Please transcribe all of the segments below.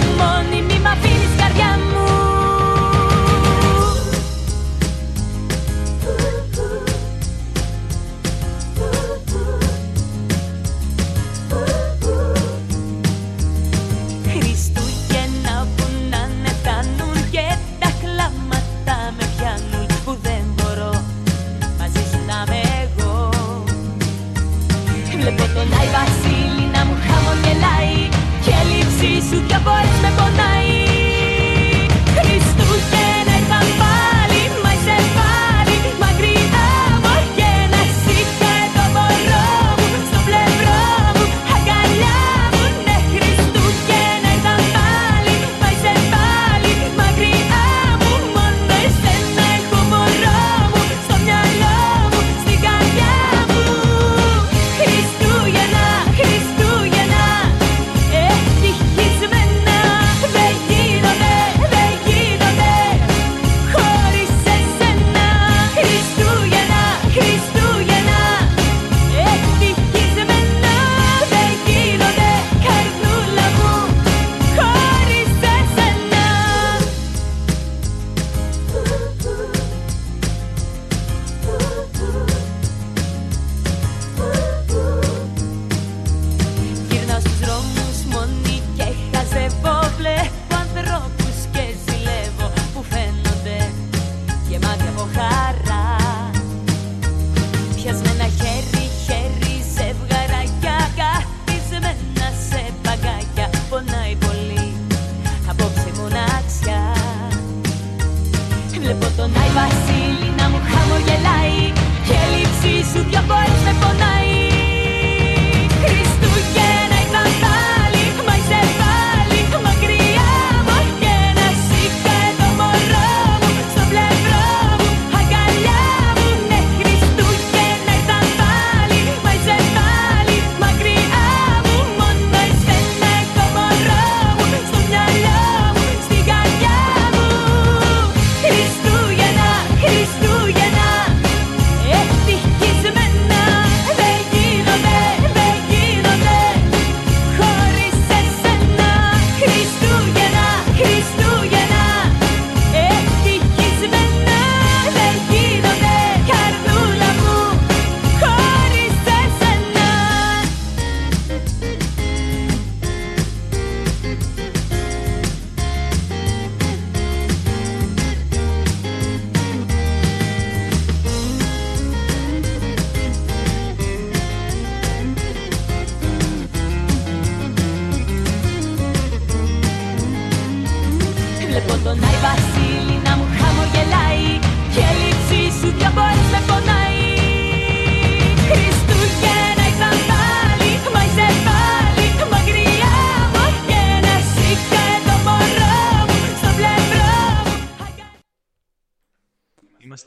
the.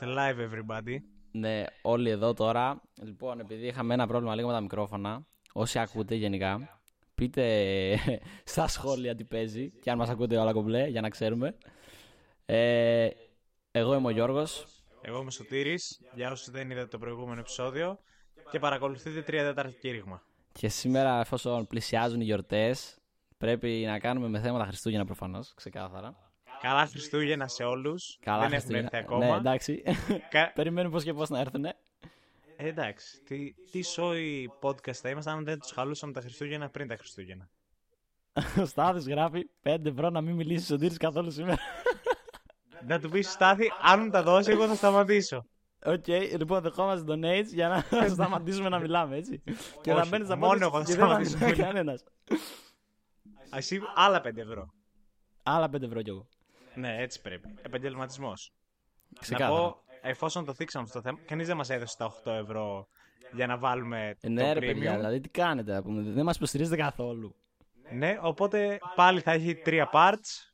Είμαστε live, everybody. Ναι, όλοι εδώ τώρα. Λοιπόν, επειδή είχαμε ένα πρόβλημα λίγο με τα μικρόφωνα, όσοι ακούτε γενικά, πείτε στα σχόλια τι παίζει και αν μας ακούτε όλα κομπλέ για να ξέρουμε. Ε, εγώ είμαι ο Γιώργος. Εγώ είμαι ο Σωτήρης, για όσους δεν είδατε το προηγούμενο επεισόδιο και παρακολουθείτε τρία τέταρτα κήρυγμα. Και σήμερα, εφόσον πλησιάζουν οι γιορτές, πρέπει να κάνουμε με θέματα Χριστούγεννα προφανώς, ξεκάθαρα. Καλά Χριστούγεννα σε όλους. Καλά δεν έχουν Χριστούγεννα. έρθει ακόμα. Ναι, εντάξει. Κα- Περιμένουμε πώς και πώς να έρθουν. Ε, εντάξει, τι, τι σόι podcast θα ήμασταν αν δεν τους χαλούσαμε τα Χριστούγεννα πριν τα Χριστούγεννα. Ο Στάθης γράφει 5 ευρώ να μην μιλήσεις ο Τήρης καθόλου σήμερα. να του πεις Στάθη, αν μου τα δώσει εγώ θα σταματήσω. Οκ, λοιπόν, δεχόμαστε donates για να σταματήσουμε να μιλάμε, έτσι. και θα Όχι, μπαίνεις στα μόνο podcast εγώ θα και δεν θα σταματήσω να μιλάει μιλάω. κανένα. Εσύ άλλα 5 ευρώ. Άλλα 5 ευρώ κι εγώ. Ναι, έτσι πρέπει. Επαγγελματισμός. Να Ξεκάθαρα. πω, εφόσον το θίξαμε αυτό το θέμα, κανείς δεν μας έδωσε τα 8 ευρώ για να βάλουμε Ε, ναι, το ρε παιδιά, premium. δηλαδή τι κάνετε, να πούμε, δεν μας υποστηρίζετε καθόλου. Ναι, οπότε πάλι θα έχει τρία parts.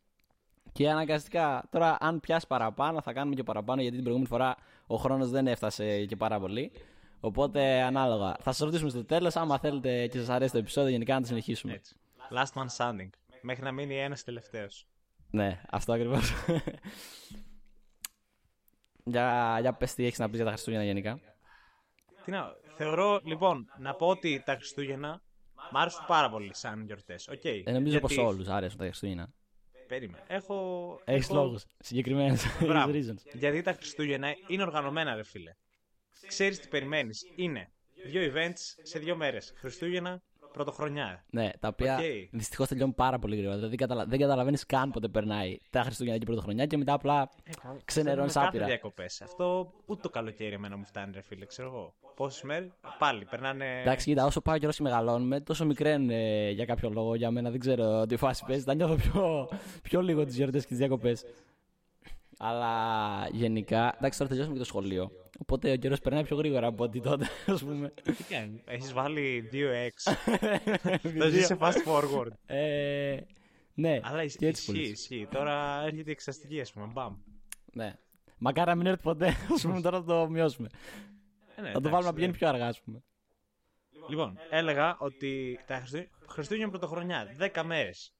Και αναγκαστικά, τώρα αν πιάσει παραπάνω, θα κάνουμε και παραπάνω γιατί την προηγούμενη φορά ο χρόνος δεν έφτασε και πάρα πολύ. Οπότε ανάλογα. Θα σας ρωτήσουμε στο τέλος, άμα θέλετε και σας αρέσει το επεισόδιο, γενικά να το συνεχίσουμε. Έτσι. Last man standing. Μέχρι να μείνει ένας τελευταίος. Ναι, αυτό ακριβώς. για, για πες τι έχεις να πεις για τα Χριστούγεννα γενικά. Τι να, θεωρώ λοιπόν να πω ότι τα Χριστούγεννα μ' άρεσαν πάρα πολύ σαν γιορτές. Okay, Ε, νομίζω πως όλους αρέσουν τα Χριστούγεννα. Περίμενε. Έχω. Έχεις έχω- λόγους. Συγκεκριμένου Μπράβο. reasons. Γιατί τα Χριστούγεννα είναι οργανωμένα, ρε φίλε. Ξέρεις τι περιμένεις. Είναι δύο events σε δύο μέρες. Χριστούγεννα, πρωτοχρονιά. Ναι, τα οποία Οκ. δυστυχώς τελειώνουν πάρα πολύ γρήγορα. Δηλαδή καταλα... δεν καταλαβαίνεις καν πότε περνάει τα Χριστούγεννα και η Πρωτοχρονιά και μετά απλά ξενερώνεις κάθε άπειρα. διακοπές. Αυτό ούτε το καλοκαίρι εμένα μου φτάνει, ρε φίλε. Ξέρω εγώ. Πόσες μέρες πάλι περνάνε. Εντάξει, κοίτα, όσο πάει ο καιρός και μεγαλώνουμε, τόσο μικραίνουν ε, για κάποιο λόγο για μένα. Δεν ξέρω τι φάση παίζει. Τα νιώθω πιο, πιο λίγο τις γιορτές και τις διακοπές. Αλλά γενικά, εντάξει, τώρα τελειώσαμε και το σχολείο. Οπότε ο καιρός περνάει πιο γρήγορα από ότι τότε, ας πούμε. Τι κάνει, έχεις βάλει 2x. Θα ζει σε fast forward. ε, ναι, Αλλά ισ- και έτσι ισχύει, πολύ. ισχύει. Τώρα έρχεται η εξαστική, ας πούμε. Μπαμ. Ναι. Μακάρι να μην έρθει ποτέ, ας πούμε, τώρα θα το μειώσουμε. Ε, ναι, Θα το εντάξει, βάλουμε να πηγαίνει ναι. πιο αργά, ας πούμε. Λοιπόν, έλεγα ότι τα Χριστού... Χριστούγεννα πρωτοχρονιά, 10 μέρες.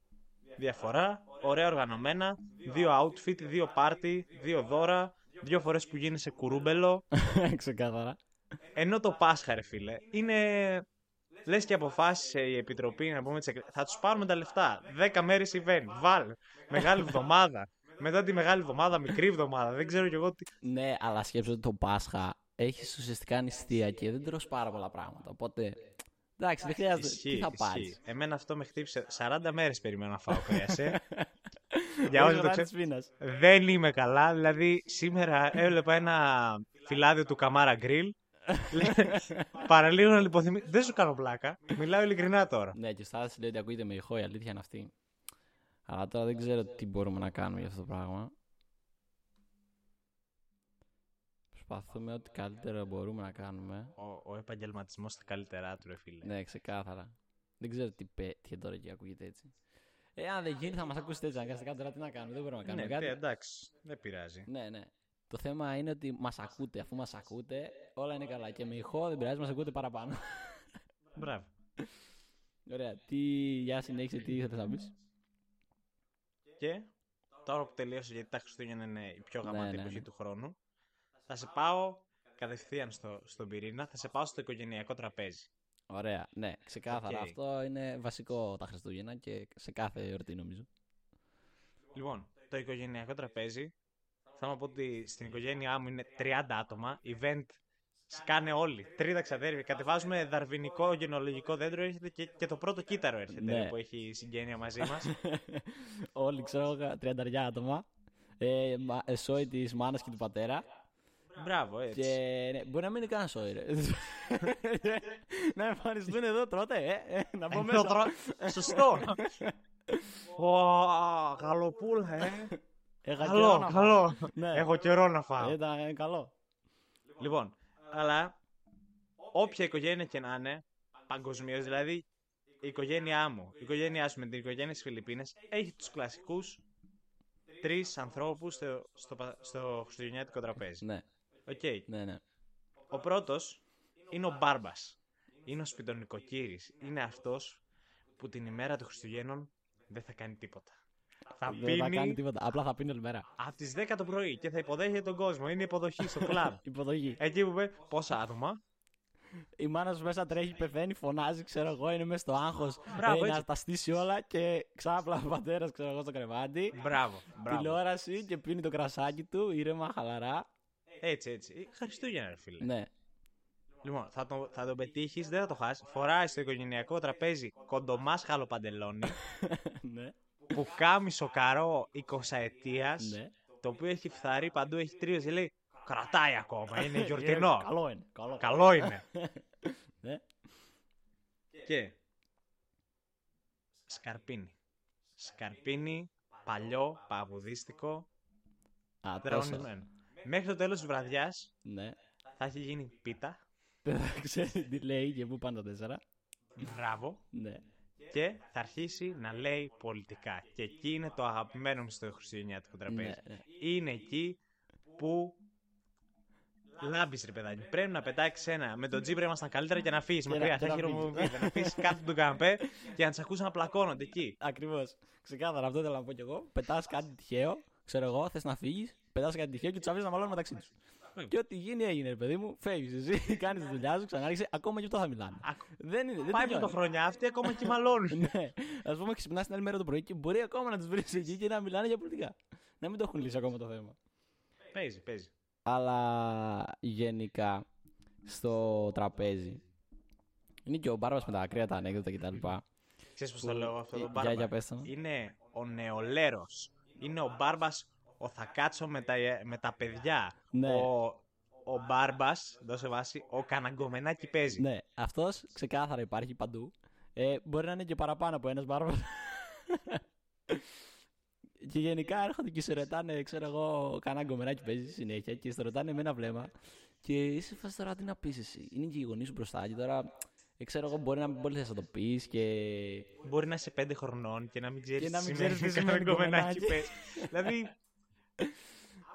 Διαφορά, ωραία οργανωμένα, δύο outfit, δύο party, δύο δώρα, δύο φορές που γίνεσαι κουρούμπελο. Ξεκάθαρα. Ενώ το Πάσχα, ρε φίλε, είναι. Λες και αποφάσισε η επιτροπή να πούμε. τις εκ- Θα τους πάρουμε τα λεφτά. 10 μέρες event. Βάλ. Μεγάλη εβδομάδα. Μετά τη μεγάλη εβδομάδα, μικρή εβδομάδα. Δεν ξέρω κι εγώ τι. Ναι, αλλά σκέψω ότι το Πάσχα έχει ουσιαστικά νηστεία και δεν τρως πάρα πολλά πράγματα. Οπότε. Εντάξει, δεν χρειάζεται. Τι θα πάρεις; ισχύει. Εμένα αυτό με χτύπησε. 40 μέρες περιμένω να φάω κρέα. Ε. Για όσοι το ξέρουν. Δεν είμαι καλά. Δηλαδή, σήμερα έβλεπα ένα φυλάδιο του Καμάρα Γκριλ. Παραλίγο να λιποθυμεί. Δεν σου κάνω πλάκα. Μιλάω ειλικρινά τώρα. Ναι, και ο Στάθης λέει ότι ακούγεται με ηχό, η αλήθεια είναι αυτή. Αλλά τώρα δεν ξέρω τι μπορούμε να κάνουμε για αυτό το πράγμα. Προσπαθούμε ό,τι καλύτερο μπορούμε να κάνουμε. Ο, ο επαγγελματισμός στα καλύτερά του, ρε φίλε. Ναι, ξεκάθαρα. Δεν ξέρω τι, πέ, τι τώρα εκεί ακούγεται έτσι. Ε, αν δεν γίνει θα μας ακούσετε έτσι αναγκαστικά τώρα τι να κάνουμε. Δεν μπορούμε να κάνουμε ναι, κάτι. τε, εντάξει. Δεν πειράζει. Ναι, ναι. Το θέμα είναι ότι μας ακούτε. Αφού μας ακούτε, όλα είναι καλά. Και με ηχό δεν πειράζει, μας ακούτε παραπάνω. Μπράβο. Ωραία. Τι, για συνέχισε, τι ήθελες να πεις; Και τώρα που τελείωσε, γιατί τα Χριστούγεννα είναι η πιο Ναι, γαμάτη ναι, εποχή ναι. του χρόνου, θα σε πάω κατευθείαν στο, στον πυρήνα, θα σε πάω στο οικογενειακό τραπέζι. Ωραία, ναι, ξεκάθαρα. Οκ. Αυτό είναι βασικό τα Χριστούγεννα και σε κάθε εορτή νομίζω. Λοιπόν, το οικογενειακό τραπέζι, θέλω να πω ότι στην οικογένειά μου είναι 30 άτομα, event σκάνε όλοι. Τρίτα ξαδέρφια. Κατεβάζουμε δαρβινικό γενεαλογικό δέντρο έρχεται και, και το πρώτο κύτταρο έρχεται Ναι. ρε, που έχει συγγένεια μαζί μας. Όλοι ξέρω εγώ, 30 άτομα. Ε, μα, ε, σόι της μάνας και του πατέρα. Μπράβο, έτσι. Και ναι, μπορεί να μην είναι καν σόι, ρε. να εμφανιστούν εδώ τότε, ε, ε, να πω Εδώ μέσα. τώρα- Σωστό. Ω, Γαλοπούλα, ε. Έχα Καλό, καιρό να φάω. καλό. Ναι. Έχω καιρό να φάω. Ήταν ε, καλό. Λοιπόν, αλλά όποια οικογένεια και να είναι, παγκοσμίως, δηλαδή η οικογένειά μου, η οικογένειά σου με την οικογένεια στις Φιλιππίνες έχει τους κλασικούς τρεις ανθρώπους στο, στο, πα- στο χριστουγεννιάτικο τραπέζι. Ναι, Οκ. ναι, ναι. Ο πρώτος είναι ο Μπάρμπας. Είναι ο σπιτονικοκύρης. Είναι αυτός που την ημέρα των Χριστουγέννων δεν θα κάνει τίποτα. Θα Δεν θα κάνει πίνει τίποτα. Απλά θα πίνει όλη μέρα. από τις 10 το πρωί και θα υποδέχεται τον κόσμο. Είναι υποδοχή στο κλαμπ. Υποδοχή. Εκεί που είπε πόσα άτομα; Η μάνα σου μέσα τρέχει, πεθαίνει, φωνάζει, ξέρω εγώ, είναι μέσα στο άγχος. Μπράβο, να έτσι. τα στήσει όλα και ξάπλα ο πατέρας, ξέρω εγώ, στο κρεβάτι. Μπράβο, μπράβο. Τηλεόραση και πίνει το κρασάκι του, ήρεμα, χαλαρά. Έτσι, έτσι. Χριστούγεννα, ρε φίλε. Ναι. Λοιπόν, θα τον, θα τον πετύχεις, δεν θα το χάσεις. Φοράει στο οικογενειακό τραπέζι κοντομάσχαλο παντελόνι, ναι. που κάμισο καρό 20 ετία, ναι. το οποίο έχει φθαρεί παντού, έχει τρίο και λέει Κρατάει ακόμα, είναι γιορτινό. Καλό είναι. Καλό. Καλό είναι. Ναι. Και. Σκαρπίνι. Σκαρπίνι, παλιό, παπουδίστικο, Α, τόσο. Δρονισμένο. Μέχρι το τέλος της βραδιάς Ναι. θα έχει γίνει πίτα. Δεν θα ξέρει τι λέει και πού πάνε τα τέσσερα. Μπράβο. Ναι. Και θα αρχίσει να λέει πολιτικά. Και εκεί είναι το αγαπημένο μου στο χριστουγεννιάτικο τραπέζι. Ναι, ναι. Είναι εκεί που λάμπεις, ρε παιδάκι. Πρέπει να πετάξεις ένα. Με τον Τζίπρα ήμασταν καλύτερα και να φύγει Και μακριά. να- και Θα να χειρομοβείτε. Να αφήσεις κάτω τον καναπέ και να του ακούσει να πλακώνονται εκεί. Ακριβώς. Ξεκάθαρα αυτό ήθελα να πω κι εγώ. Πετάς κάτι τυχαίο, ξέρω εγώ, θες να φύγεις, πετά κάτι τυχαίο και τους αφήνει να μαλώνουν μεταξύ τους. Ναι. Και ό,τι γίνει έγινε, ρε παιδί μου, φεύγεις εσύ, κάνεις τη δουλειά σου, ξανάρχισε, ακόμα και αυτό θα μιλάνε. Ακού- Δεν είναι, δεν Πάει τελειώνει. πρωτοχρονιά αυτοί ακόμα και μαλώνουν. ναι. Α πούμε, ξυπνάς την άλλη μέρα το πρωί και μπορεί ακόμα να τους βρεις εκεί και να μιλάνε για πολιτικά. Να μην το έχουν λύσει ακόμα το θέμα. παίζει, παίζει. Αλλά γενικά στο τραπέζι είναι και ο Μπάρμπας με τα ακραία τα ανέκδοτα κτλ. Ξέρεις πώς το λέω αυτό το Για- μπάρμπα; για πες το. Είναι ο νεολέρος. Είναι ο μπάρμπας ο θα κάτσω με τα, με τα παιδιά. Ναι. Ο, ο μπάρμπας, δώσε βάση, ο καναγκομενάκι παίζει. Ναι, αυτός ξεκάθαρα υπάρχει παντού. Ε, μπορεί να είναι και παραπάνω από ένας μπάρμπας. και γενικά έρχονται και σε ρωτάνε, ξέρω εγώ, κανένα γκομενάκι παίζει συνέχεια και σε ρωτάνε με ένα βλέμμα. Και είσαι φάση τώρα τι να πεις εσύ. Είναι και οι γονείς σου μπροστά και τώρα, ε, ξέρω εγώ, μπορεί να μην πολύ θες να το πεις και. Μπορεί να είσαι πέντε χρονών και να μην ξέρεις Και να μην σημαίνει ξέρεις τι κανένα σημαίνει γκομενάκι γκομενάκι. παίζεις. δηλαδή,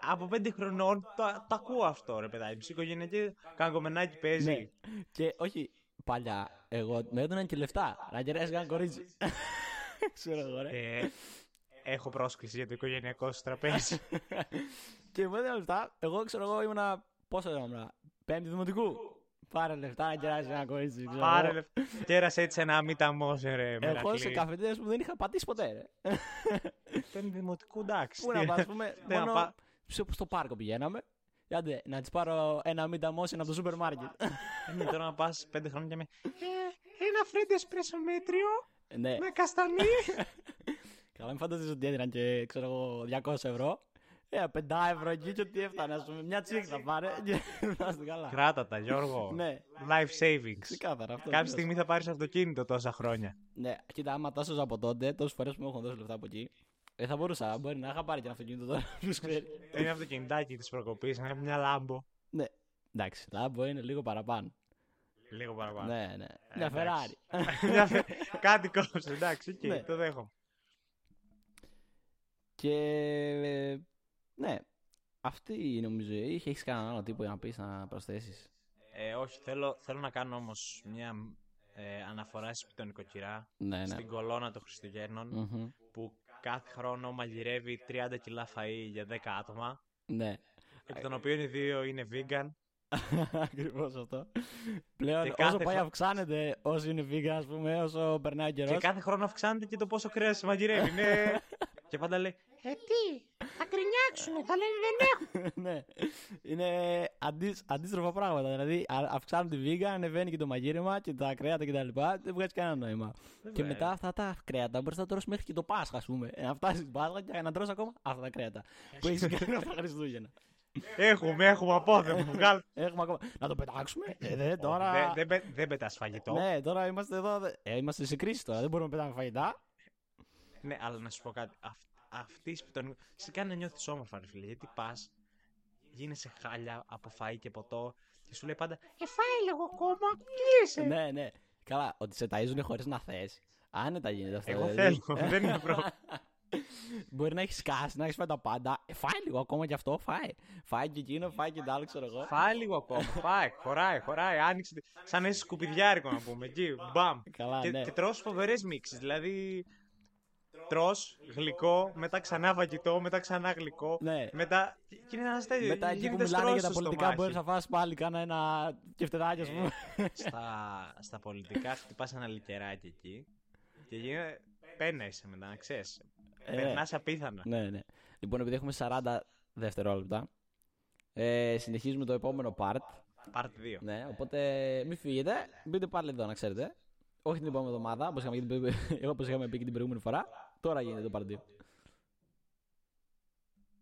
από πέντε χρονών το, το ακούω αυτό, ρε παιδάκι. μου. Σε οικογενειακή κανα γκομενάκι παίζει. Ναι. Και όχι, παλιά, εγώ με έδιναν και λεφτά να κεράσει ένα κορίτσι. ξέρω εγώ, ρε. Ε, έχω πρόσκληση για το οικογενειακό σου τραπέζι. Και μου έδιναν λεφτά. Εγώ ξέρω εγώ ήμουνα. Πόσο ήμουνα. Πέμπτη δημοτικού. Πάρε λεφτά να κεράσει ένα κορίτσι. ξέρω Πάρε εγώ. λεφτά. Κέρασε έτσι ένα μήτα μόσε, ρε. Εγώ Μερακλή. σε καφετέρειε που δεν είχα πατήσει ποτέ. Ρε. Πέντε δημοτικού, εντάξει. Πού να πας, ας πούμε. Δεν να μόνο πά- στο, στο πάρκο πηγαίναμε. Άντε, να της πάρω ένα μήτα μόσεν από το σούπερ μάρκετ. Είναι τώρα να πας πέντε χρόνια και με. Ε, ένα φρέντι εσπρέσο μέτριο ναι. με καστανί. Καλά, μην φανταστείς ότι έδιναν και ξέρω εγώ 200 ευρώ. Ε, 5 ευρώ εκεί και ό,τι έφτανε, ας πούμε. Μια τσίκ θα πάρε και να είστε καλά. Κράτα τα, Γιώργο. Ναι. Life savings. Ξεκάθαρα αυτό. Κάποια ακριβώς. στιγμή θα πάρεις αυτοκίνητο τόσα χρόνια. Ναι, κοίτα, άμα τόσο από τότε, τόσες φορές που μου έχουν δώσει λεφτά από εκεί, ε, θα μπορούσα. Μπορεί να είχα πάρει και ένα αυτοκίνητο τώρα. Ποιο ξέρει. Είναι αυτοκινητάκι της προκοπής, είναι μια Lambo. ναι, εντάξει, Lambo είναι λίγο παραπάνω. Λίγο παραπάνω. Ναι, ναι. Μια εντάξει. Ferrari. Μια φε- Κάτι κόψε, εντάξει, οκ, Ναι. το δέχομαι. και. ε, Ναι, αυτή νομίζω. Είχε έχεις κανένα άλλο τύπο για να πεις να προσθέσεις; Ε, όχι, θέλω, θέλω να κάνω όμως μια ε, αναφορά στη νοικοκυρά. Ναι, ναι. Στην κολόνα των Χριστουγέννων. Μμμ. Που κάθε χρόνο μαγειρεύει 30 κιλά φαΐ για 10 άτομα. Ναι. Εκ των οποίων οι δύο είναι vegan. Ακριβώς αυτό. Πλέον Και όσο κάθε πάει χρο- αυξάνεται όσο είναι vegan, ας πούμε, όσο περνάει ο καιρός. Και κάθε χρόνο αυξάνεται και το πόσο κρέας μαγειρεύει. ναι. και πάντα λέει Ε, τι, θα κρινιάξουνε, θα λένε δεν έχουν. ναι. Είναι αντί, αντίστροφα πράγματα. Δηλαδή α- αυξάνουν τη βίγα, ανεβαίνει και το μαγείρεμα και τα κρέατα κτλ. Δεν βγάζει κανένα νόημα. Και μετά αυτά τα κρέατα μπορείς να τρώσει μέχρι και το Πάσχα, ας πούμε. Ε, Να φτάσεις στην Πάσχα και να τρώσει ακόμα αυτά τα κρέατα. που έχεις κάνει από τα Χριστούγεννα. Έχουμε, έχουμε απόθεμα. Βγάλ. Έχουμε ακόμα. Να το πετάξουμε. Ε, δε, τώρα. Δεν δεν πε- δεν πετάς φαγητό. Ναι. Ναι, τώρα είμαστε εδώ. δε- Ε, είμαστε σε κρίση τώρα. Δεν μπορούμε να πετάμε φαγητά. αλλά να σου πω κάτι. Αυ- αυτή τον. Σε κάνει να νιώθεις όμορφα, ρε φίλε. Γιατί πας, γίνεσαι χάλια από φαΐ και ποτό και σου λέει πάντα Ε, φάει λίγο ακόμα, κλείσε. ναι, ναι. Καλά, ότι σε ταΐζουν χωρίς να θες. Άνετα γίνεται αυτό. Εγώ δηλαδή. θέλω, δεν είναι πρόβλημα. Μπορεί να έχεις σκάσει, να έχεις φάει τα πάντα. Ε, φάει λίγο ακόμα κι αυτό, φάει. Φάει και εκείνο, φάει και τ' άλλο, ξέρω εγώ. Φάει λίγο ακόμα. Φάει, χωράει, χωράει. Άνοιξε. τη- Σαν να είσαι σκουπιδιάρικο να πούμε. Εκεί, μπαμ. Καλά, και, ναι. και τρως φοβερές μίξεις. Δηλαδή. Τρως, γλυκό, μετά ξανά φαγητό, μετά ξανά γλυκό. Ναι. Μετά. Και είναι ένας τέτοιο. Μετά εκεί που γίνεται μιλάνε για τα στρώσεις στο πολιτικά, στομάχι. μπορεί να φας πάλι κάνα ένα κεφτεδάκι, ας πούμε. στα, στα πολιτικά χτυπάς ένα λικεράκι εκεί και γίνεται πένα είσαι μετά, να ξέρεις. Ε, Περνάς απίθανα. ναι, ναι. Λοιπόν, επειδή έχουμε 40 δευτερόλεπτα, ε, συνεχίζουμε το επόμενο part. Part 2. Ναι, οπότε μην φύγετε. Μπείτε πάλι εδώ, να ξέρετε. Όχι την επόμενη εβδομάδα, όπως είχαμε, όπως είχαμε πει και την προηγούμενη φορά. Τώρα γίνεται το part 2.